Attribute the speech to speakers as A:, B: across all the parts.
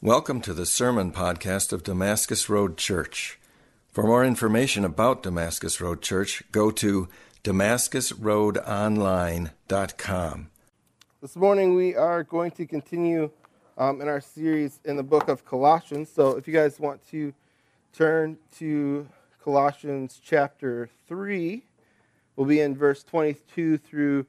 A: Welcome to the Sermon Podcast of Damascus Road Church. For more information about Damascus Road Church, go to damascusroadonline.com.
B: This morning we are going to continue um, in our series in the book of Colossians. So if you guys want to turn to Colossians chapter 3, we'll be in verse 22 through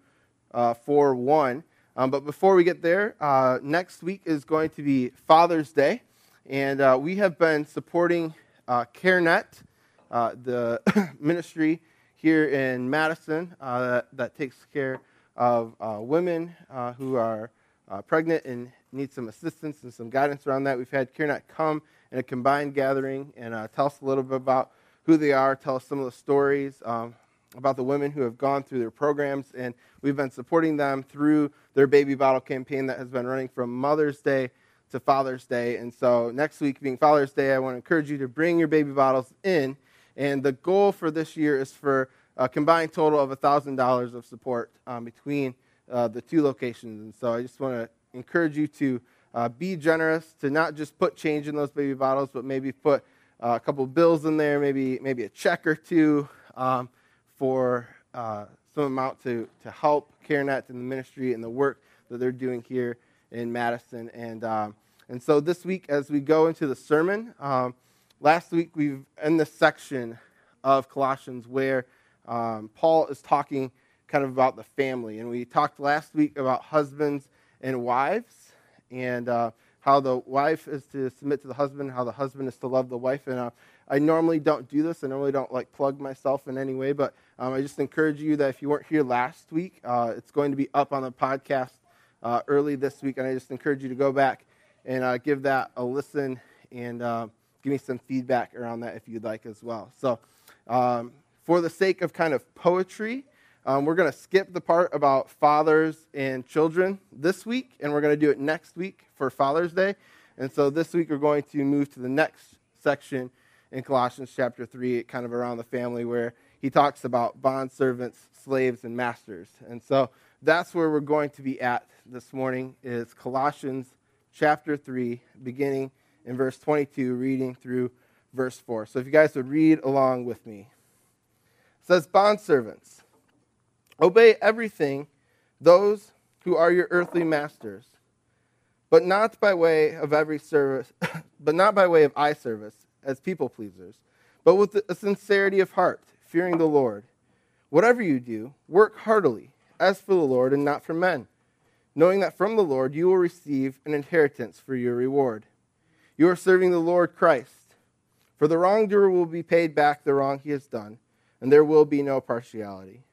B: uh, 4 1. Um, but before we get there, uh, next week is going to be Father's Day, and uh, we have been supporting uh, CareNet, uh, the ministry here in Madison uh, that, that, takes care of uh, women who are pregnant and need some assistance and some guidance around that. We've had CareNet come in a combined gathering and tell us a little bit about who they are, tell us some of the stories. Um, about the women who have gone through their programs, and we've been supporting them through their baby bottle campaign that has been running from Mother's Day to Father's Day. And so, next week being Father's Day, I want to encourage you to bring your baby bottles in. And the goal for this year is for a combined total of $1,000 of support um, between uh, the two locations. And so, I just want to encourage you to uh, be generous, to not just put change in those baby bottles, but maybe put uh, a couple bills in there, maybe maybe a check or two. Um, for uh, some amount to, to help CareNet in the ministry and the work that they're doing here in Madison. And, um, and so this week, as we go into the sermon, um, last week we've in this section of Colossians where um, Paul is talking kind of about the family. And we talked last week about husbands and wives and uh, how the wife is to submit to the husband, how the husband is to love the wife. And uh, I normally don't do this. I normally don't like plug myself in any way, but um, I just encourage you that if you weren't here last week, uh, it's going to be up on the podcast uh, early this week, and I just encourage you to go back and uh, give that a listen and uh, give me some feedback around that if you'd like as well. So, um, for the sake of kind of poetry, um, we're going to skip the part about fathers and children this week, and we're going to do it next week for Father's Day. And so this week we're going to move to the next section in Colossians chapter 3, kind of around the family, where he talks about bond servants, slaves, and masters. And so that's where we're going to be at this morning is Colossians chapter 3, beginning in verse 22, reading through verse 4. So if you guys would read along with me. It says, Bond servants, obey everything those who are your earthly masters, but not by way of every service, but not by way of eye service as people pleasers, but with a sincerity of heart, fearing the Lord. Whatever you do, work heartily, as for the Lord and not for men, knowing that from the Lord you will receive an inheritance for your reward. You are serving the Lord Christ. For the wrongdoer will be paid back the wrong he has done, and there will be no partiality.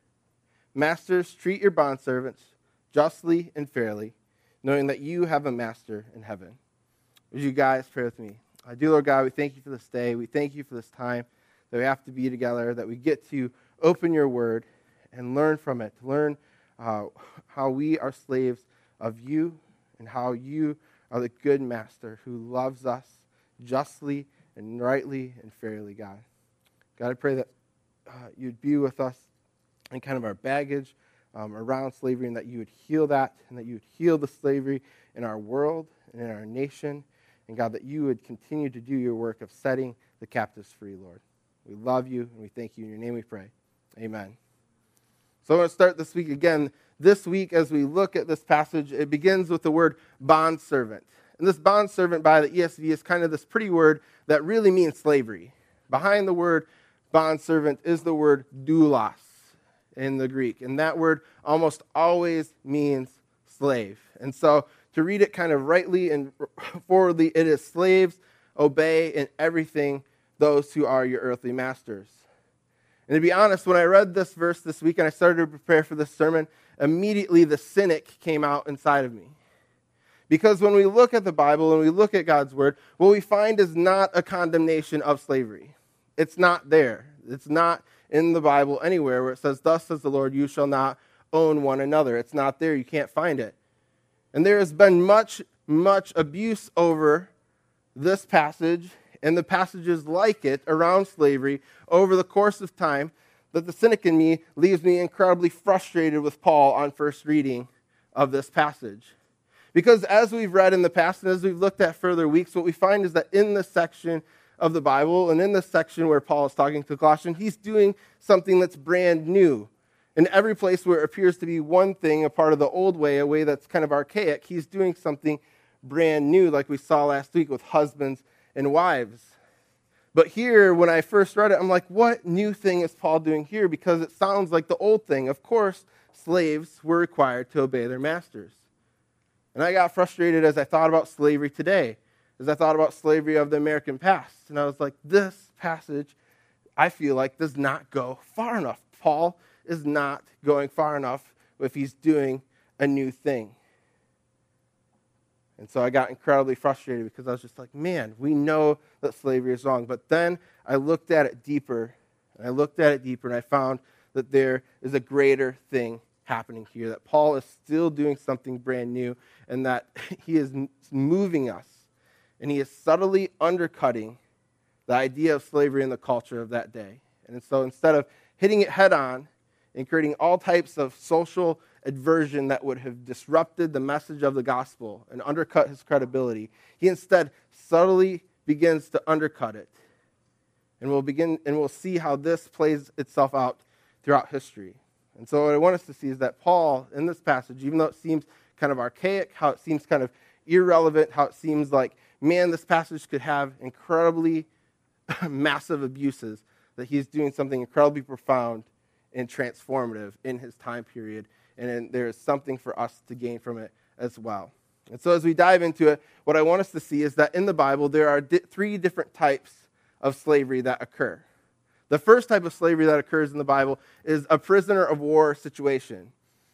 B: Masters, treat your bondservants justly and fairly, knowing that you have a master in heaven. Would you guys pray with me? Uh, dear Lord God, we thank you for this day. We thank you for this time that we have to be together, that we get to open your word and learn from it, to learn uh, how we are slaves of you and how you are the good master who loves us justly and rightly and fairly, God. God, I pray that uh, you'd be with us in kind of our baggage um, around slavery and that you would heal that and that you would heal the slavery in our world and in our nation and God, that you would continue to do your work of setting the captives free, Lord. We love you and we thank you. In your name we pray. Amen. So I want to start this week again. This week, as we look at this passage, it begins with the word bondservant. And this bondservant by the ESV is kind of this pretty word that really means slavery. Behind the word bondservant is the word doulos in the Greek. And that word almost always means slave. And so to read it kind of rightly and forwardly, it is slaves, obey in everything those who are your earthly masters. And to be honest, when I read this verse this week and I started to prepare for this sermon, immediately the cynic came out inside of me. Because when we look at the Bible and we look at God's word, what we find is not a condemnation of slavery. It's not there. It's not in the Bible anywhere where it says, Thus says the Lord, you shall not own one another. It's not there. You can't find it. And there has been much, much abuse over this passage and the passages like it around slavery over the course of time that the cynic in me leaves me incredibly frustrated with Paul on first reading of this passage. Because as we've read in the past and as we've looked at further weeks, what we find is that in this section of the Bible and in this section where Paul is talking to Colossians, he's doing something that's brand new. In every place where it appears to be one thing, a part of the old way, a way that's kind of archaic, he's doing something brand new, like we saw last week with husbands and wives. But here, when I first read it, I'm like, what new thing is Paul doing here? Because it sounds like the old thing. Of course, slaves were required to obey their masters. And I got frustrated as I thought about slavery today, as I thought about slavery of the American past. And I was like, this passage, I feel like, does not go far enough. Paul is not going far enough if he's doing a new thing. And so I got incredibly frustrated because I was just like, man, we know that slavery is wrong. But then I looked at it deeper, and I looked at it deeper, and I found that there is a greater thing happening here, that Paul is still doing something brand new, and that he is moving us, and he is subtly undercutting the idea of slavery in the culture of that day. And so instead of hitting it head on and creating all types of social aversion that would have disrupted the message of the gospel and undercut his credibility. He instead subtly begins to undercut it. And we'll begin and we'll see how this plays itself out throughout history. And so what I want us to see is that Paul in this passage, even though it seems kind of archaic, how it seems kind of irrelevant, how it seems like, man, this passage could have incredibly massive abuses, that he's doing something incredibly profound and transformative in his time period and there is something for us to gain from it as well. And so, as we dive into it, what I want us to see is that in the Bible, there are di- three different types of slavery that occur. The first type of slavery that occurs in the Bible is a prisoner of war situation.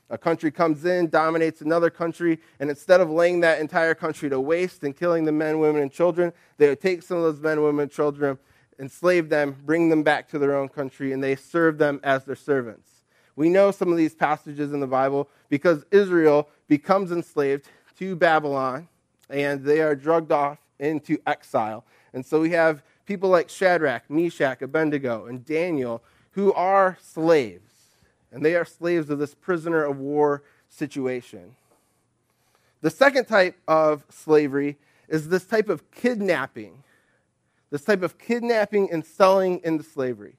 B: A country comes in, dominates another country, and instead of laying that entire country to waste and killing the men, women, and children, they would take some of those men, women, and children, enslave them, bring them back to their own country, and they serve them as their servants. We know some of these passages in the Bible because Israel becomes enslaved to Babylon and they are drugged off into exile. And so we have people like Shadrach, Meshach, Abednego, and Daniel who are slaves. And they are slaves of this prisoner of war situation. The second type of slavery is this type of kidnapping. This type of kidnapping and selling into slavery.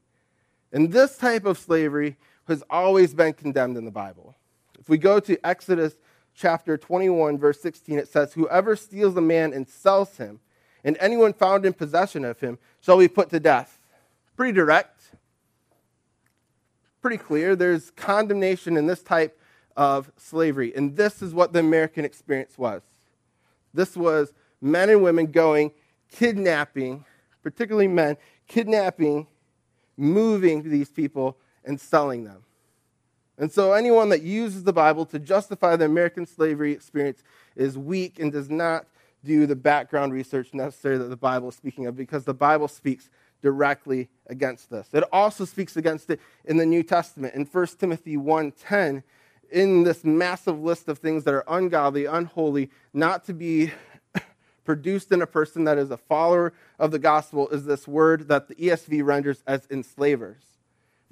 B: And this type of slavery has always been condemned in the Bible. If we go to Exodus chapter 21, verse 16, it says, Whoever steals a man and sells him, and anyone found in possession of him, shall be put to death. Pretty direct, pretty clear. There's condemnation in this type of slavery. And this is what the American experience was. This was men and women going, kidnapping, particularly men, kidnapping, moving these people and selling them. And so, anyone that uses the Bible to justify the American slavery experience is weak and does not do the background research necessary that the Bible is speaking of because the Bible speaks directly against this. It also speaks against it in the New Testament. In 1 Timothy 1:10, in this massive list of things that are ungodly, unholy, not to be produced in a person that is a follower of the gospel, is this word that the ESV renders as enslavers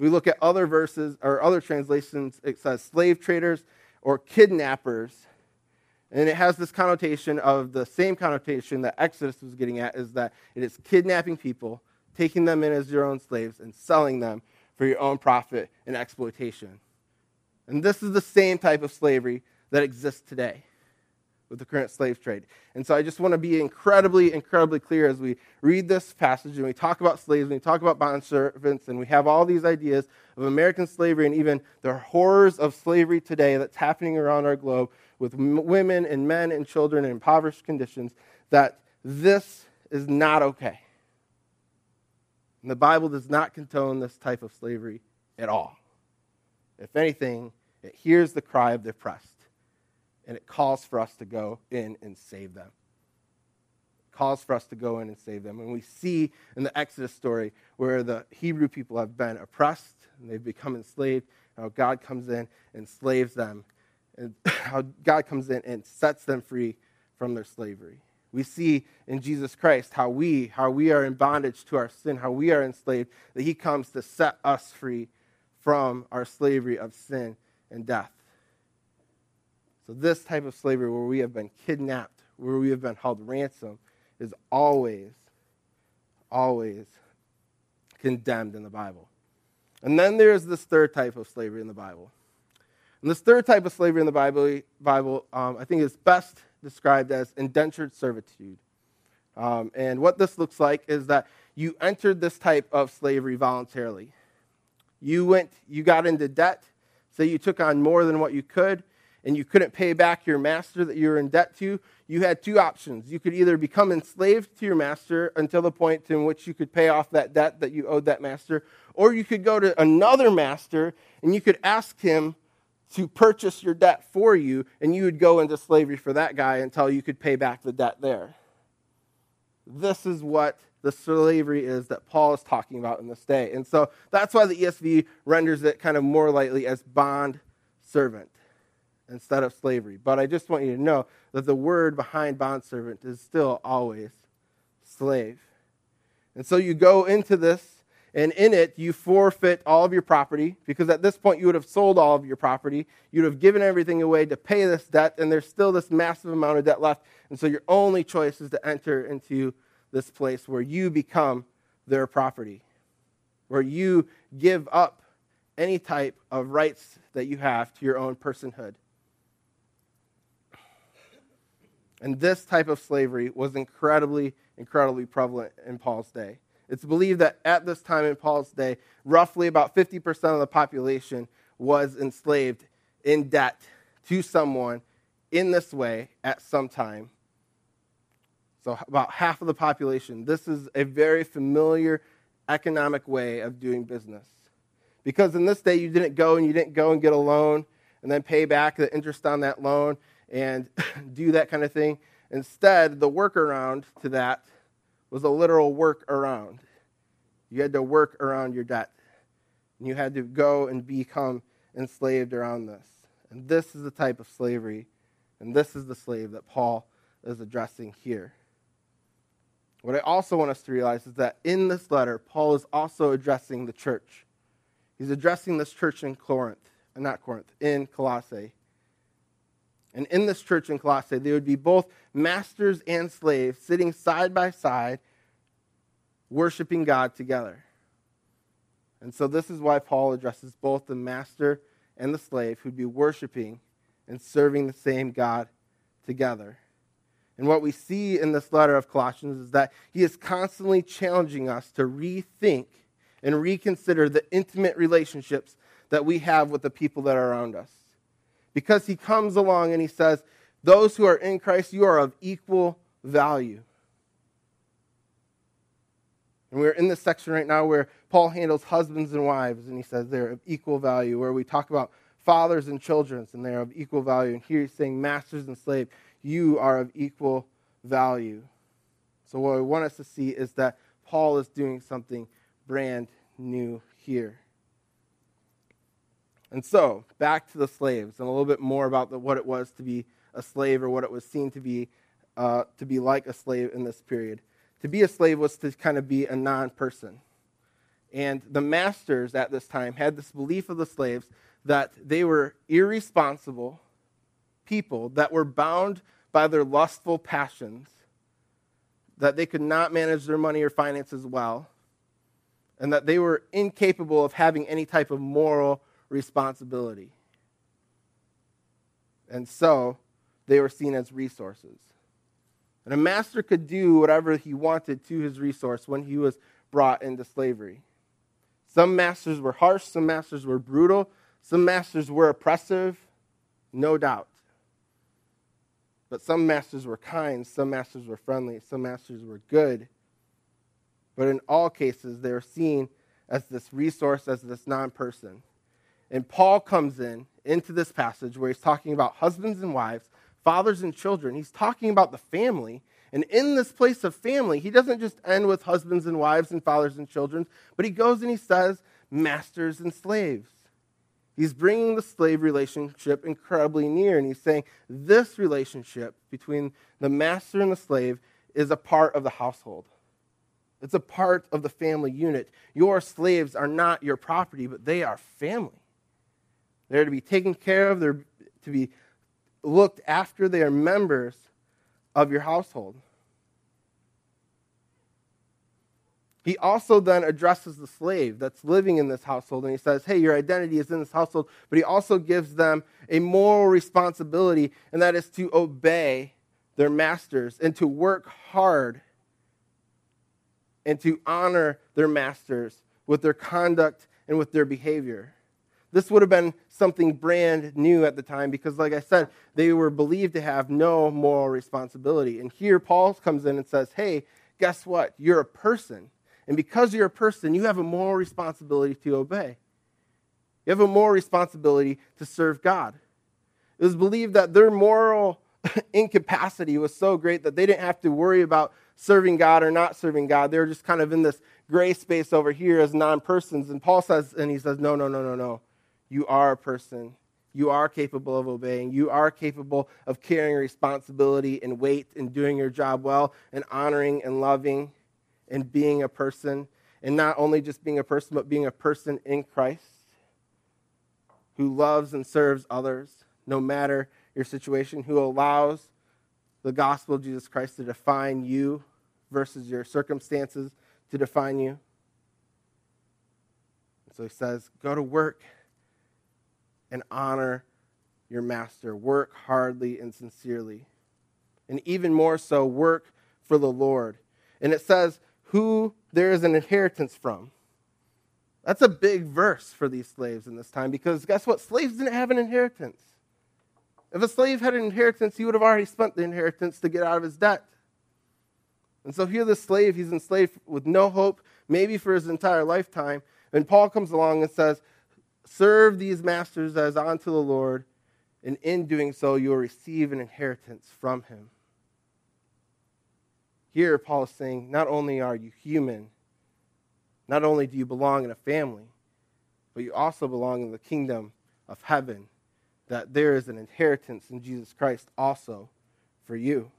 B: we look at other verses or other translations, it says slave traders or kidnappers. And it has this connotation of the same connotation that Exodus was getting at is that it is kidnapping people, taking them in as your own slaves, and selling them for your own profit and exploitation. And this is the same type of slavery that exists today with the current slave trade. And so I just want to be incredibly, incredibly clear as we read this passage and we talk about slaves and we talk about bond servants and we have all these ideas of American slavery and even the horrors of slavery today that's happening around our globe with women and men and children in impoverished conditions, that this is not okay. And the Bible does not condone this type of slavery at all. If anything, it hears the cry of the oppressed and it calls for us to go in and save them. It calls for us to go in and save them. And we see in the Exodus story where the Hebrew people have been oppressed and they've become enslaved, how God comes in and slaves them, and how God comes in and sets them free from their slavery. We see in Jesus Christ how we, how we are in bondage to our sin, how we are enslaved, that he comes to set us free from our slavery of sin and death. So, this type of slavery where we have been kidnapped, where we have been held ransom, is always, always condemned in the Bible. And then there's this third type of slavery in the Bible. And this third type of slavery in the Bible, Bible um, I think, is best described as indentured servitude. Um, and what this looks like is that you entered this type of slavery voluntarily. You went, you got into debt, so you took on more than what you could, and you couldn't pay back your master that you were in debt to. You had two options. You could either become enslaved to your master until the point in which you could pay off that debt that you owed that master, or you could go to another master and you could ask him to purchase your debt for you, and you would go into slavery for that guy until you could pay back the debt there. This is what the slavery is that Paul is talking about in this day. And so that's why the ESV renders it kind of more lightly as bond servant instead of slavery. But I just want you to know that the word behind bond servant is still always slave. And so you go into this and in it you forfeit all of your property because at this point you would have sold all of your property you'd have given everything away to pay this debt and there's still this massive amount of debt left and so your only choice is to enter into this place where you become their property where you give up any type of rights that you have to your own personhood and this type of slavery was incredibly incredibly prevalent in paul's day it's believed that at this time in Paul's day, roughly about 50% of the population was enslaved in debt to someone in this way at some time. So, about half of the population. This is a very familiar economic way of doing business. Because in this day, you didn't go and you didn't go and get a loan and then pay back the interest on that loan and do that kind of thing. Instead, the workaround to that was a literal work around. You had to work around your debt. And you had to go and become enslaved around this. And this is the type of slavery, and this is the slave that Paul is addressing here. What I also want us to realize is that in this letter, Paul is also addressing the church. He's addressing this church in Corinth, not Corinth, in Colossae. And in this church in Colossae, they would be both masters and slaves sitting side by side, worshiping God together. And so, this is why Paul addresses both the master and the slave who'd be worshiping and serving the same God together. And what we see in this letter of Colossians is that he is constantly challenging us to rethink and reconsider the intimate relationships that we have with the people that are around us because he comes along and he says, Those who are in Christ, you are of equal value. And we're in this section right now where Paul handles husbands and wives, and he says they're of equal value, where we talk about fathers and children, and they're of equal value. And here he's saying, Masters and slaves, you are of equal value. So, what I want us to see is that Paul is doing something brand new here. And so, back to the slaves and a little bit more about the, what it was to be a slave or what it was seen to be, uh, to be like a slave in this period. To be a slave was to kind of be a non person. And the masters at this time had this belief of the slaves that they were irresponsible people that were bound by their lustful passions, that they could not manage their money or finances well, and that they were incapable of having any type of moral responsibility. And so they were seen as resources. And a master could do whatever he wanted to his resource when he was brought into slavery. Some masters were harsh, some masters were brutal, some masters were oppressive, no doubt. But some masters were kind, some masters were friendly, some masters were good. But in all cases, they were seen as this resource, as this non person. And Paul comes in into this passage where he's talking about husbands and wives, fathers and children. He's talking about the family. And in this place of family, he doesn't just end with husbands and wives and fathers and children, but he goes and he says masters and slaves. He's bringing the slave relationship incredibly near, and he's saying this relationship between the master and the slave is a part of the household. It's a part of the family unit. Your slaves are not your property, but they are family. They're to be taken care of, they're to be looked after they are members of your household. He also then addresses the slave that's living in this household and he says, Hey, your identity is in this household, but he also gives them a moral responsibility, and that is to obey their masters and to work hard and to honor their masters with their conduct and with their behavior. This would have been something brand new at the time because, like I said, they were believed to have no moral responsibility. And here Paul comes in and says, Hey, guess what? You're a person. And because you're a person, you have a moral responsibility to obey. You have a moral responsibility to serve God. It was believed that their moral incapacity was so great that they didn't have to worry about serving God or not serving God. They were just kind of in this gray space over here as non persons. And Paul says, and he says, no, no, no, no, no. You are a person. You are capable of obeying. You are capable of carrying responsibility and weight and doing your job well and honoring and loving and being a person. And not only just being a person, but being a person in Christ who loves and serves others no matter your situation, who allows the gospel of Jesus Christ to define you versus your circumstances to define you. So he says, go to work and honor your master. Work hardly and sincerely. And even more so, work for the Lord. And it says, who there is an inheritance from. That's a big verse for these slaves in this time because guess what? Slaves didn't have an inheritance. If a slave had an inheritance, he would have already spent the inheritance to get out of his debt. And so here, the slave, he's enslaved with no hope, maybe for his entire lifetime. And Paul comes along and says, Serve these masters as unto the Lord, and in doing so, you will receive an inheritance from him. Here, Paul is saying, not only are you human, not only do you belong in a family, but you also belong in the kingdom of heaven that there is an inheritance in Jesus Christ also for you.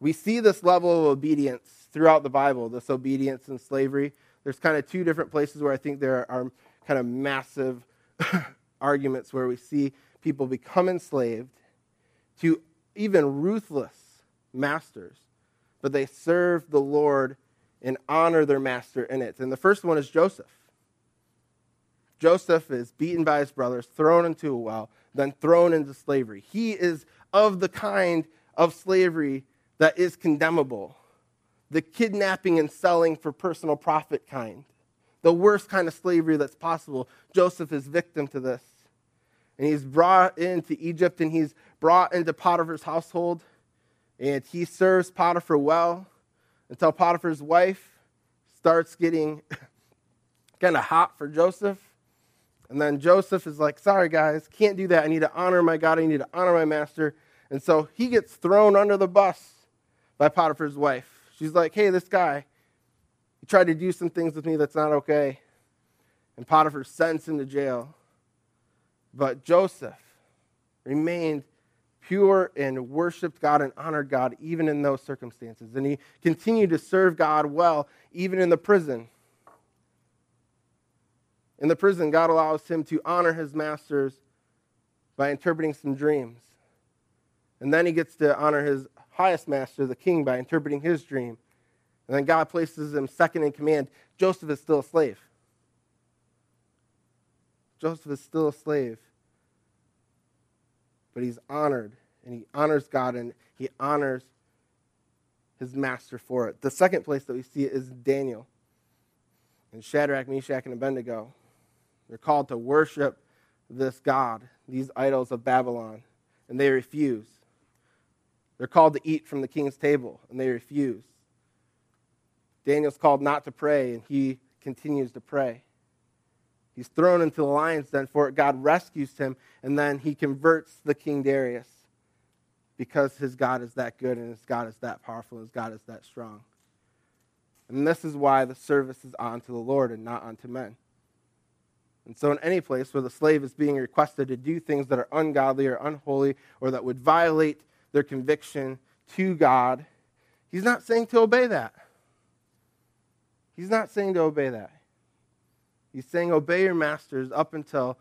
B: We see this level of obedience throughout the Bible, this obedience in slavery. There's kind of two different places where I think there are kind of massive arguments where we see people become enslaved to even ruthless masters, but they serve the Lord and honor their master in it. And the first one is Joseph. Joseph is beaten by his brothers, thrown into a well, then thrown into slavery. He is of the kind of slavery that is condemnable the kidnapping and selling for personal profit kind, the worst kind of slavery that's possible. Joseph is victim to this. And he's brought into Egypt and he's brought into Potiphar's household. And he serves Potiphar well until Potiphar's wife starts getting kind of hot for Joseph. And then Joseph is like, sorry, guys, can't do that. I need to honor my God. I need to honor my master. And so he gets thrown under the bus by Potiphar's wife. She's like, hey, this guy, he tried to do some things with me that's not okay. And Potiphar sends him to jail. But Joseph remained pure and worshiped God and honored God even in those circumstances. And he continued to serve God well even in the prison. In the prison, God allows him to honor his masters by interpreting some dreams. And then he gets to honor his highest master, the king, by interpreting his dream. And then God places him second in command. Joseph is still a slave. Joseph is still a slave. But he's honored, and he honors God, and he honors his master for it. The second place that we see it is Daniel. And Shadrach, Meshach, and Abednego. They're called to worship this God, these idols of Babylon, and they refuse. They're called to eat from the king's table, and they refuse. Daniel's called not to pray, and he continues to pray. He's thrown into the lion's den for it. God rescues him, and then he converts the king Darius because his God is that good, and his God is that powerful, and his God is that strong. And this is why the service is unto the Lord and not unto men. And so, in any place where the slave is being requested to do things that are ungodly or unholy or that would violate their conviction to God, he's not saying to obey that. He's not saying to obey that. He's saying obey your masters up until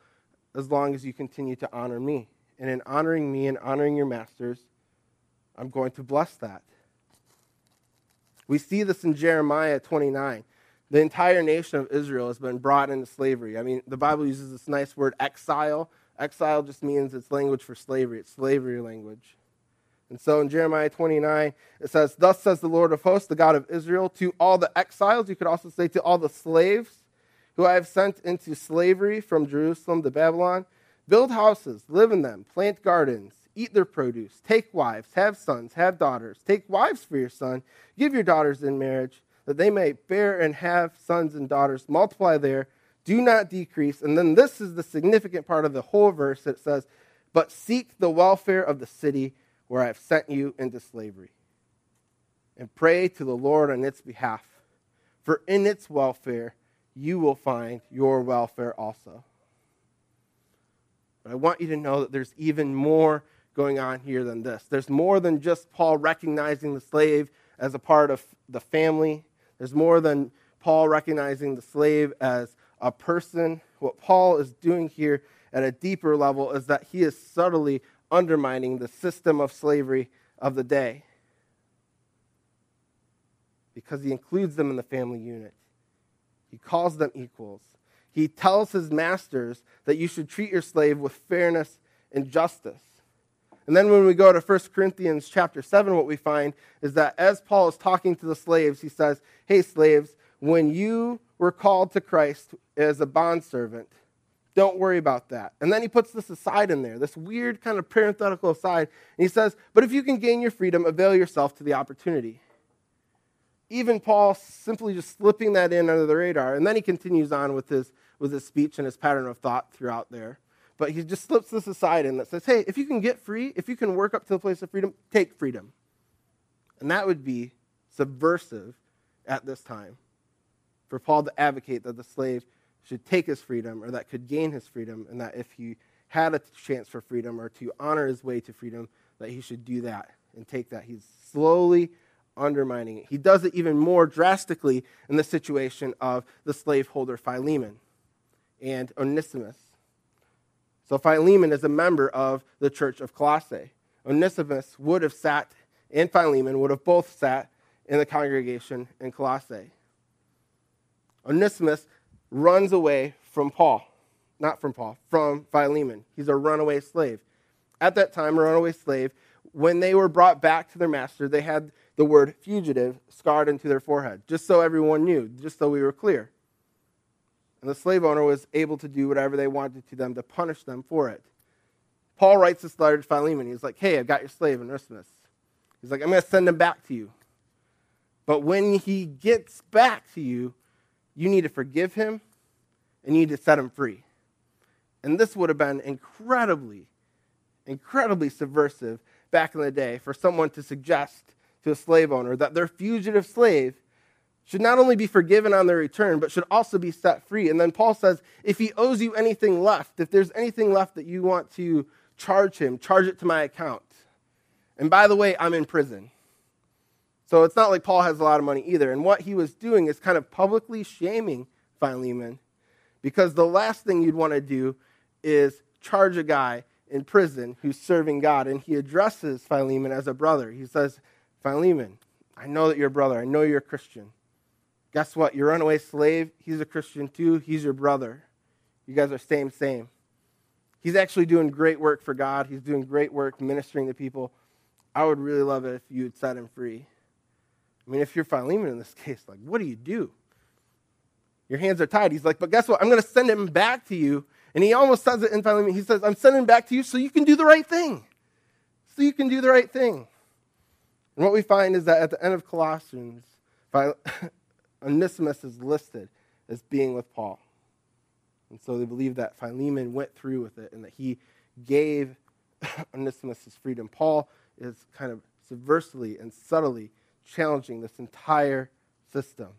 B: as long as you continue to honor me and in honoring me and honoring your masters, I'm going to bless that. We see this in Jeremiah 29. The entire nation of Israel has been brought into slavery. I mean, the Bible uses this nice word, exile. Exile just means it's language for slavery, it's slavery language. And so in Jeremiah 29, it says, Thus says the Lord of hosts, the God of Israel, to all the exiles, you could also say to all the slaves who I have sent into slavery from Jerusalem to Babylon, build houses, live in them, plant gardens, eat their produce, take wives, have sons, have daughters, take wives for your son, give your daughters in marriage, that they may bear and have sons and daughters, multiply there, do not decrease. And then this is the significant part of the whole verse that says, But seek the welfare of the city where I have sent you into slavery, and pray to the Lord on its behalf, for in its welfare you will find your welfare also. But I want you to know that there's even more going on here than this. There's more than just Paul recognizing the slave as a part of the family, there's more than Paul recognizing the slave as a person. What Paul is doing here at a deeper level is that he is subtly undermining the system of slavery of the day because he includes them in the family unit. He calls them equals. He tells his masters that you should treat your slave with fairness and justice. And then when we go to 1 Corinthians chapter 7, what we find is that as Paul is talking to the slaves, he says, Hey, slaves, when you were called to Christ as a bondservant, don't worry about that. And then he puts this aside in there, this weird kind of parenthetical aside. And he says, But if you can gain your freedom, avail yourself to the opportunity. Even Paul simply just slipping that in under the radar. And then he continues on with his, with his speech and his pattern of thought throughout there. But he just slips this aside and that says, hey, if you can get free, if you can work up to the place of freedom, take freedom. And that would be subversive at this time for Paul to advocate that the slave should take his freedom or that could gain his freedom, and that if he had a chance for freedom or to honor his way to freedom, that he should do that and take that. He's slowly undermining it. He does it even more drastically in the situation of the slaveholder Philemon and Onesimus. So Philemon is a member of the church of Colossae. Onesimus would have sat, and Philemon would have both sat in the congregation in Colossae. Onesimus runs away from Paul, not from Paul, from Philemon. He's a runaway slave. At that time, a runaway slave, when they were brought back to their master, they had the word fugitive scarred into their forehead, just so everyone knew, just so we were clear. And the slave owner was able to do whatever they wanted to them to punish them for it. Paul writes this letter to Philemon. He's like, hey, I've got your slave Onesimus. He's like, I'm going to send him back to you. But when he gets back to you, you need to forgive him and you need to set him free. And this would have been incredibly, incredibly subversive back in the day for someone to suggest to a slave owner that their fugitive slave should not only be forgiven on their return, but should also be set free. And then Paul says, if he owes you anything left, if there's anything left that you want to charge him, charge it to my account. And by the way, I'm in prison. So it's not like Paul has a lot of money either. And what he was doing is kind of publicly shaming Philemon because the last thing you'd want to do is charge a guy in prison who's serving God. And he addresses Philemon as a brother. He says, Philemon, I know that you're a brother. I know you're a Christian. Guess what? Your runaway slave, he's a Christian too. He's your brother. You guys are same, same. He's actually doing great work for God. He's doing great work ministering to people. I would really love it if you'd set him free. I mean, if you're Philemon in this case, like, what do you do? Your hands are tied. He's like, but guess what? I'm going to send him back to you. And he almost says it in Philemon. He says, I'm sending him back to you so you can do the right thing. So you can do the right thing. And what we find is that at the end of Colossians, Onesimus is listed as being with Paul. And so they believe that Philemon went through with it and that he gave Onesimus his freedom. Paul is kind of subversively and subtly challenging this entire system.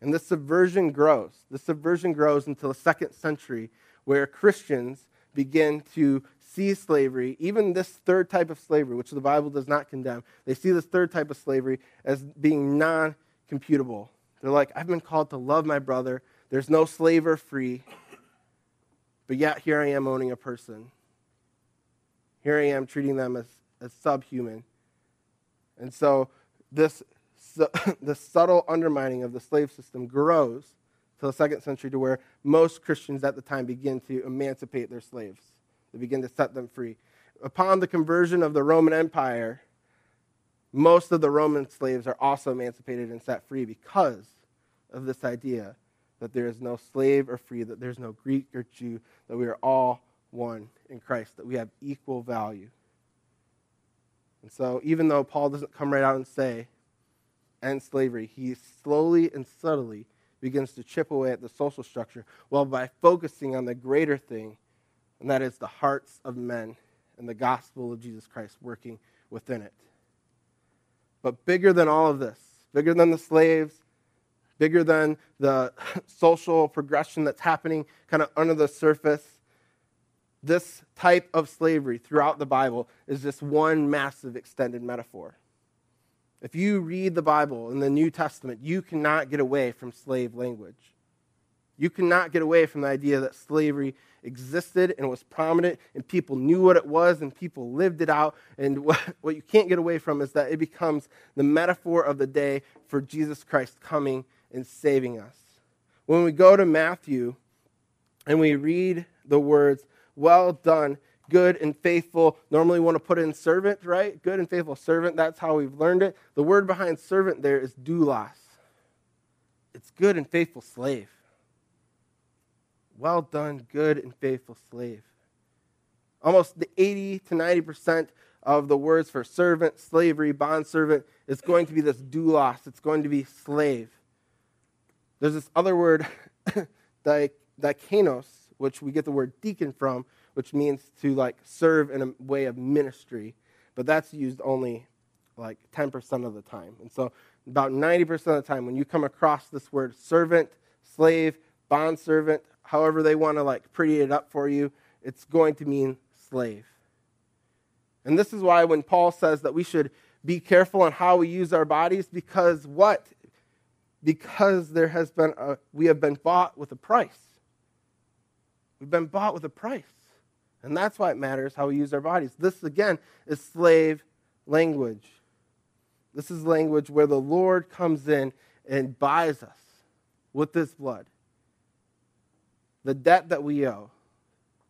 B: And this subversion grows. The subversion grows until the second century, where Christians begin to see slavery, even this third type of slavery, which the Bible does not condemn, they see this third type of slavery as being non computable. They're like, I've been called to love my brother. There's no slave or free. But yet here I am owning a person. Here I am treating them as, as subhuman. And so this, this subtle undermining of the slave system grows to the second century to where most Christians at the time begin to emancipate their slaves. They begin to set them free. Upon the conversion of the Roman Empire, most of the Roman slaves are also emancipated and set free because of this idea that there is no slave or free, that there's no Greek or Jew, that we are all one in Christ, that we have equal value. And so, even though Paul doesn't come right out and say, end slavery, he slowly and subtly begins to chip away at the social structure, well, by focusing on the greater thing, and that is the hearts of men and the gospel of Jesus Christ working within it. But bigger than all of this, bigger than the slaves, bigger than the social progression that's happening kind of under the surface, this type of slavery throughout the Bible is just one massive extended metaphor. If you read the Bible in the New Testament, you cannot get away from slave language. You cannot get away from the idea that slavery existed and was prominent, and people knew what it was, and people lived it out. And what, what you can't get away from is that it becomes the metaphor of the day for Jesus Christ coming and saving us. When we go to Matthew and we read the words, Well done, good and faithful, normally want to put in servant, right? Good and faithful servant, that's how we've learned it. The word behind servant there is doulos. It's good and faithful slave. Well done, good and faithful slave. Almost the 80 to 90% of the words for servant, slavery, bondservant is going to be this doulos. It's going to be slave. There's this other word, diakonos, which we get the word deacon from, which means to like serve in a way of ministry, but that's used only like 10% of the time. And so about 90% of the time when you come across this word servant, slave, bondservant, however they want to like pretty it up for you, it's going to mean slave. And this is why when Paul says that we should be careful on how we use our bodies, because what? Because there has been a, we have been bought with a price. We've been bought with a price. And that's why it matters how we use our bodies. This, again, is slave language. This is language where the Lord comes in and buys us with his blood the debt that we owe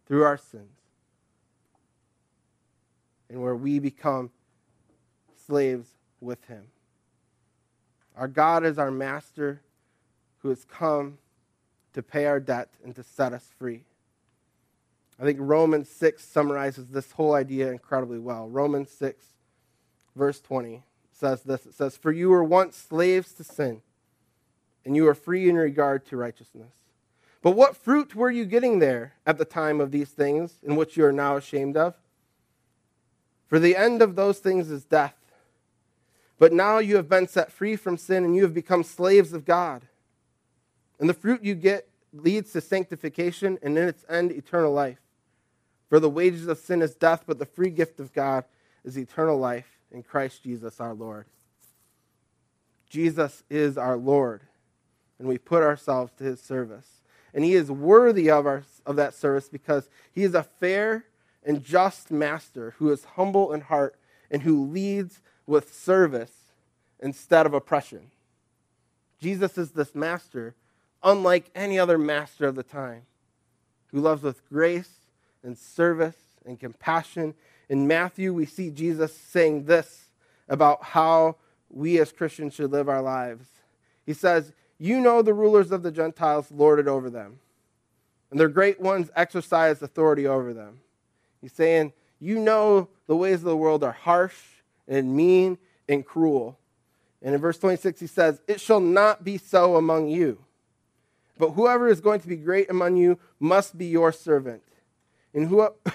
B: through our sins, and where we become slaves with Him. Our God is our master who has come to pay our debt and to set us free. I think Romans 6 summarizes this whole idea incredibly well. Romans 6, verse 20 says this It says, For you were once slaves to sin, and you are free in regard to righteousness. But what fruit were you getting there at the time of these things in which you are now ashamed of? For the end of those things is death. But now you have been set free from sin and you have become slaves of God. And the fruit you get leads to sanctification and in its end, eternal life. For the wages of sin is death, but the free gift of God is eternal life in Christ Jesus our Lord. Jesus is our Lord, and we put ourselves to his service and he is worthy of, our, of that service because he is a fair and just master who is humble in heart and who leads with service instead of oppression. Jesus is this master, unlike any other master of the time, who loves with grace and service and compassion. In Matthew, we see Jesus saying this about how we as Christians should live our lives. He says, you know the rulers of the Gentiles lord it over them, and their great ones exercise authority over them. He's saying, You know the ways of the world are harsh and mean and cruel. And in verse 26, he says, It shall not be so among you. But whoever is going to be great among you must be your servant. And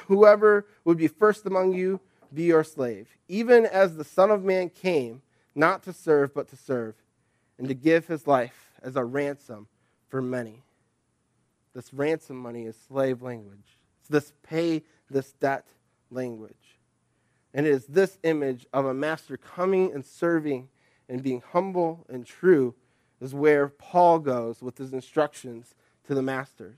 B: whoever would be first among you, be your slave. Even as the Son of Man came, not to serve, but to serve, and to give his life as a ransom for many. This ransom money is slave language. It's this pay this debt language. And it is this image of a master coming and serving and being humble and true is where Paul goes with his instructions to the masters.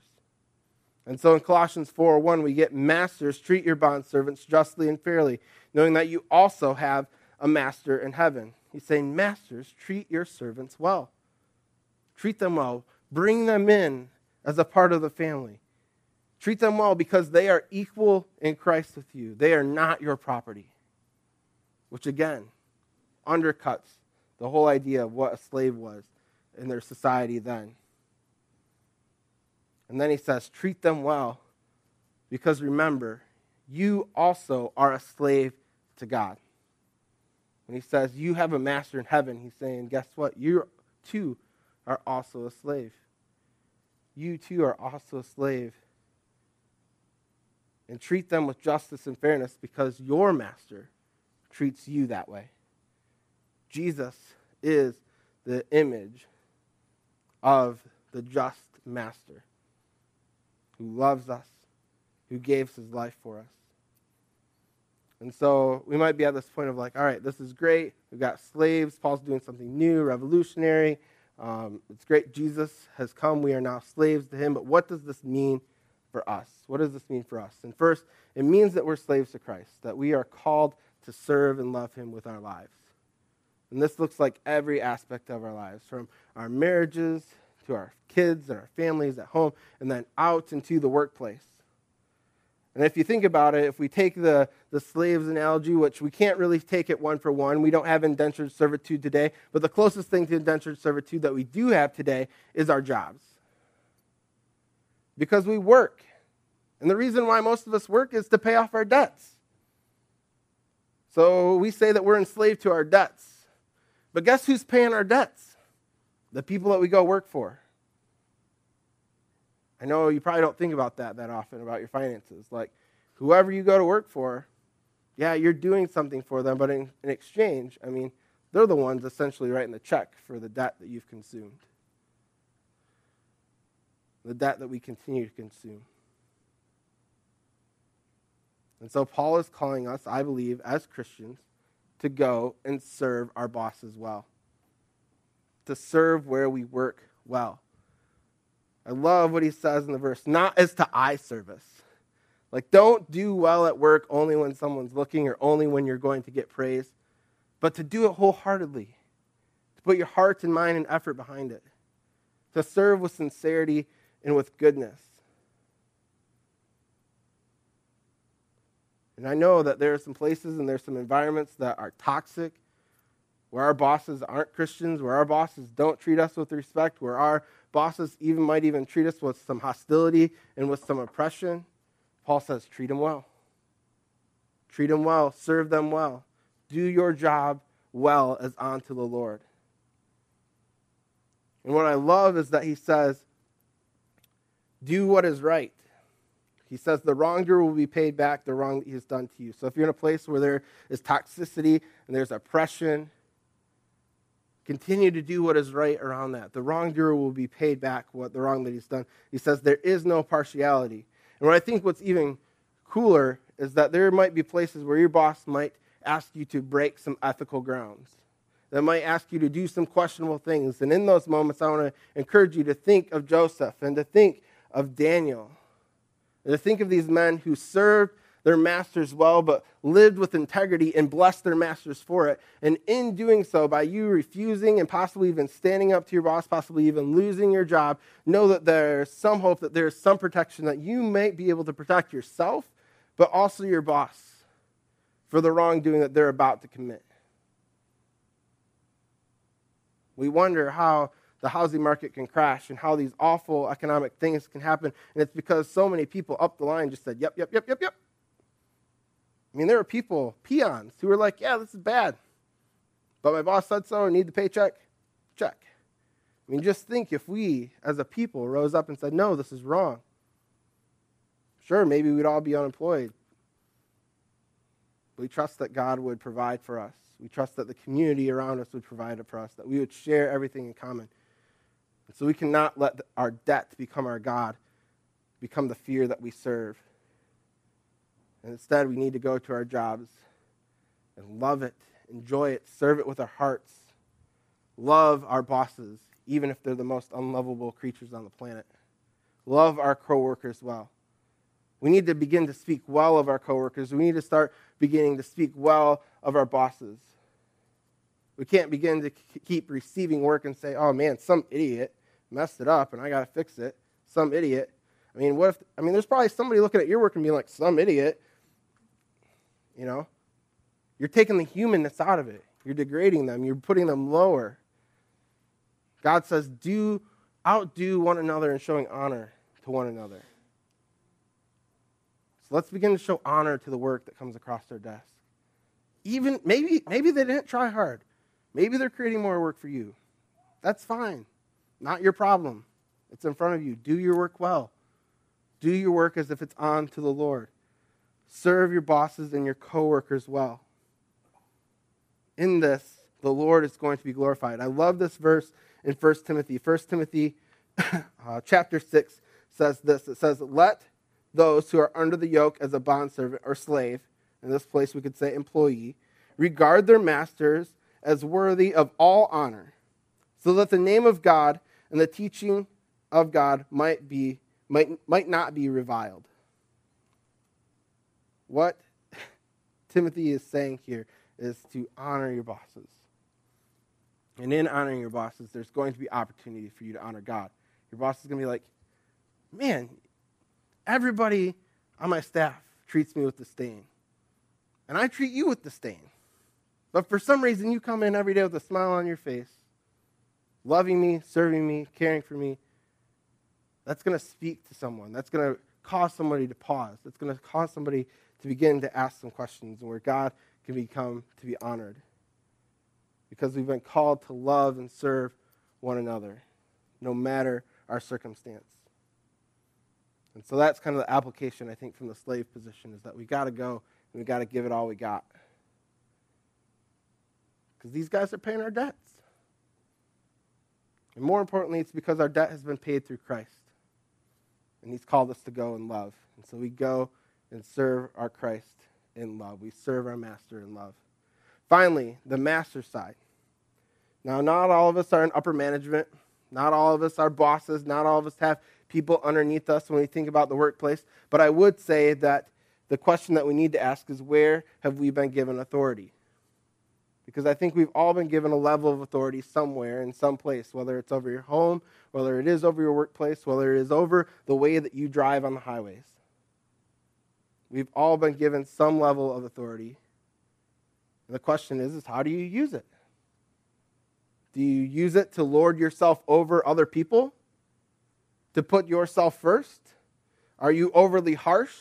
B: And so in Colossians 4 1, we get masters, treat your bondservants justly and fairly, knowing that you also have a master in heaven. He's saying, Masters, treat your servants well. Treat them well. Bring them in as a part of the family. Treat them well because they are equal in Christ with you. They are not your property, which again undercuts the whole idea of what a slave was in their society then. And then he says, treat them well because remember, you also are a slave to God. When he says, you have a master in heaven, he's saying, guess what? You too are also a slave. You too are also a slave. And treat them with justice and fairness because your master treats you that way. Jesus is the image of the just master who loves us, who gave his life for us. And so we might be at this point of like, all right, this is great. We've got slaves. Paul's doing something new, revolutionary. Um, it's great. Jesus has come. We are now slaves to him. But what does this mean for us? What does this mean for us? And first, it means that we're slaves to Christ, that we are called to serve and love him with our lives. And this looks like every aspect of our lives, from our marriages to our kids and our families at home, and then out into the workplace. And if you think about it, if we take the, the slaves analogy, which we can't really take it one for one, we don't have indentured servitude today, but the closest thing to indentured servitude that we do have today is our jobs. Because we work. And the reason why most of us work is to pay off our debts. So we say that we're enslaved to our debts. But guess who's paying our debts? The people that we go work for. I know you probably don't think about that that often about your finances. Like, whoever you go to work for, yeah, you're doing something for them, but in, in exchange, I mean, they're the ones essentially writing the check for the debt that you've consumed, the debt that we continue to consume. And so Paul is calling us, I believe, as Christians, to go and serve our bosses well, to serve where we work well. I love what he says in the verse, not as to eye service. Like, don't do well at work only when someone's looking or only when you're going to get praise, but to do it wholeheartedly, to put your heart and mind and effort behind it, to serve with sincerity and with goodness. And I know that there are some places and there's some environments that are toxic, where our bosses aren't Christians, where our bosses don't treat us with respect, where our bosses even might even treat us with some hostility and with some oppression. Paul says, treat them well. Treat them well, serve them well. Do your job well as unto the Lord. And what I love is that he says, do what is right. He says the wrongdoer will be paid back the wrong that he has done to you. So if you're in a place where there is toxicity and there's oppression, continue to do what is right around that. The wrongdoer will be paid back what the wrong that he's done. He says there is no partiality. And what I think what's even cooler is that there might be places where your boss might ask you to break some ethical grounds. That might ask you to do some questionable things. And in those moments, I want to encourage you to think of Joseph and to think of Daniel and to think of these men who served their masters well, but lived with integrity and blessed their masters for it. And in doing so, by you refusing and possibly even standing up to your boss, possibly even losing your job, know that there's some hope, that there's some protection, that you might be able to protect yourself, but also your boss for the wrongdoing that they're about to commit. We wonder how the housing market can crash and how these awful economic things can happen. And it's because so many people up the line just said, yep, yep, yep, yep, yep. I mean, there were people, peons, who were like, yeah, this is bad. But my boss said so, I need the paycheck. Check. I mean, just think if we, as a people, rose up and said, no, this is wrong. Sure, maybe we'd all be unemployed. But we trust that God would provide for us. We trust that the community around us would provide for us, that we would share everything in common. And so we cannot let our debt become our God, become the fear that we serve. And instead, we need to go to our jobs and love it, enjoy it, serve it with our hearts, love our bosses, even if they're the most unlovable creatures on the planet. Love our coworkers well. We need to begin to speak well of our coworkers. We need to start beginning to speak well of our bosses. We can't begin to keep receiving work and say, oh man, some idiot messed it up and I got to fix it. Some idiot. I mean, what if, I mean, there's probably somebody looking at your work and being like, some idiot. You know? You're taking the humanness out of it. You're degrading them. You're putting them lower. God says, do outdo one another in showing honor to one another. So let's begin to show honor to the work that comes across their desk. Even maybe maybe they didn't try hard. Maybe they're creating more work for you. That's fine. Not your problem. It's in front of you. Do your work well. Do your work as if it's on to the Lord. Serve your bosses and your coworkers well. In this, the Lord is going to be glorified. I love this verse in 1 Timothy. 1 Timothy uh, chapter 6 says this. It says, Let those who are under the yoke as a bondservant or slave, in this place we could say employee, regard their masters as worthy of all honor, so that the name of God and the teaching of God might be might, might not be reviled. What Timothy is saying here is to honor your bosses. And in honoring your bosses, there's going to be opportunity for you to honor God. Your boss is going to be like, man, everybody on my staff treats me with disdain. And I treat you with disdain. But for some reason, you come in every day with a smile on your face, loving me, serving me, caring for me. That's going to speak to someone. That's going to cause somebody to pause. That's going to cause somebody to begin to ask some questions and where God can become to be honored. Because we've been called to love and serve one another, no matter our circumstance. And so that's kind of the application, I think, from the slave position is that we got to go and we got to give it all we got. Because these guys are paying our debts. And more importantly, it's because our debt has been paid through Christ. And he's called us to go and love. And so we go and serve our Christ in love. We serve our master in love. Finally, the master side. Now, not all of us are in upper management. Not all of us are bosses. Not all of us have people underneath us when we think about the workplace. But I would say that the question that we need to ask is where have we been given authority? Because I think we've all been given a level of authority somewhere in some place, whether it's over your home, whether it is over your workplace, whether it is over the way that you drive on the highways. We've all been given some level of authority. And the question is, is how do you use it? Do you use it to lord yourself over other people? To put yourself first? Are you overly harsh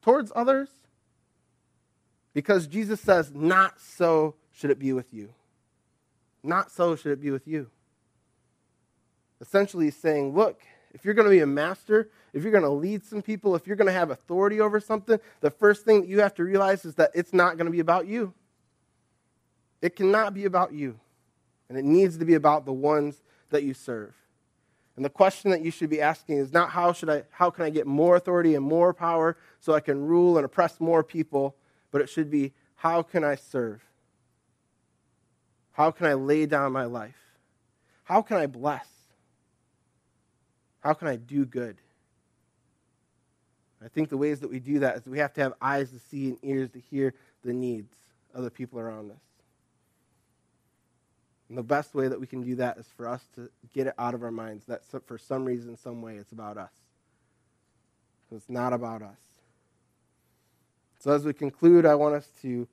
B: towards others? Because Jesus says, Not so should it be with you. Not so should it be with you. Essentially, he's saying, Look, if you're going to be a master, if you're going to lead some people, if you're going to have authority over something, the first thing that you have to realize is that it's not going to be about you. It cannot be about you. And it needs to be about the ones that you serve. And the question that you should be asking is not how should I how can I get more authority and more power so I can rule and oppress more people, but it should be how can I serve? How can I lay down my life? How can I bless? How can I do good? I think the ways that we do that is we have to have eyes to see and ears to hear the needs of the people around us. And the best way that we can do that is for us to get it out of our minds that for some reason, some way, it's about us. It's not about us. So, as we conclude, I want us to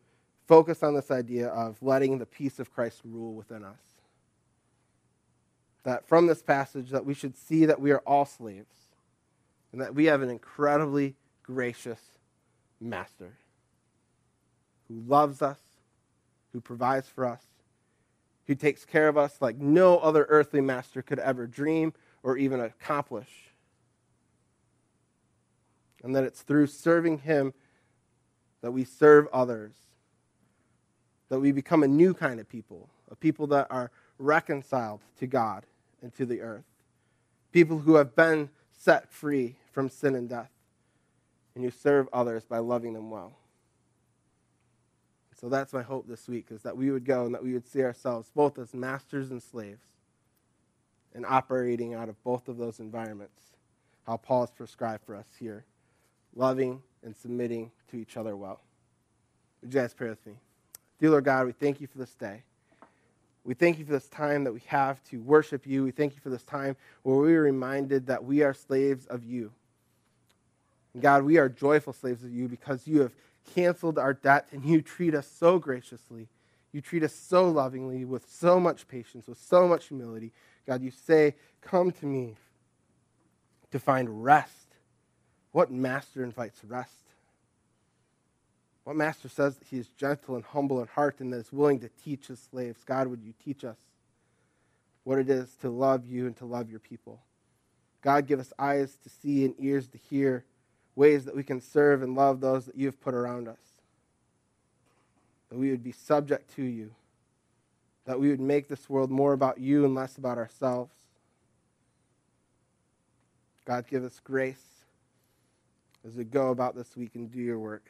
B: focus on this idea of letting the peace of Christ rule within us. That from this passage, that we should see that we are all slaves and that we have an incredibly gracious master who loves us, who provides for us, who takes care of us like no other earthly master could ever dream or even accomplish. And that it's through serving him that we serve others, that we become a new kind of people, a people that are reconciled to God and to the earth, people who have been set free from sin and death, and you serve others by loving them well. So that's my hope this week is that we would go and that we would see ourselves both as masters and slaves and operating out of both of those environments, how Paul has prescribed for us here, loving and submitting to each other well. Would you guys pray with me? Dear Lord God, we thank you for this day. We thank you for this time that we have to worship you. We thank you for this time where we are reminded that we are slaves of you. And God, we are joyful slaves of you because you have canceled our debt and you treat us so graciously. You treat us so lovingly, with so much patience, with so much humility. God, you say, Come to me to find rest. What master invites rest? What master says that he is gentle and humble in heart and that is willing to teach his slaves? God, would you teach us what it is to love you and to love your people? God, give us eyes to see and ears to hear ways that we can serve and love those that you have put around us that we would be subject to you, that we would make this world more about you and less about ourselves. God, give us grace as we go about this week and do your work.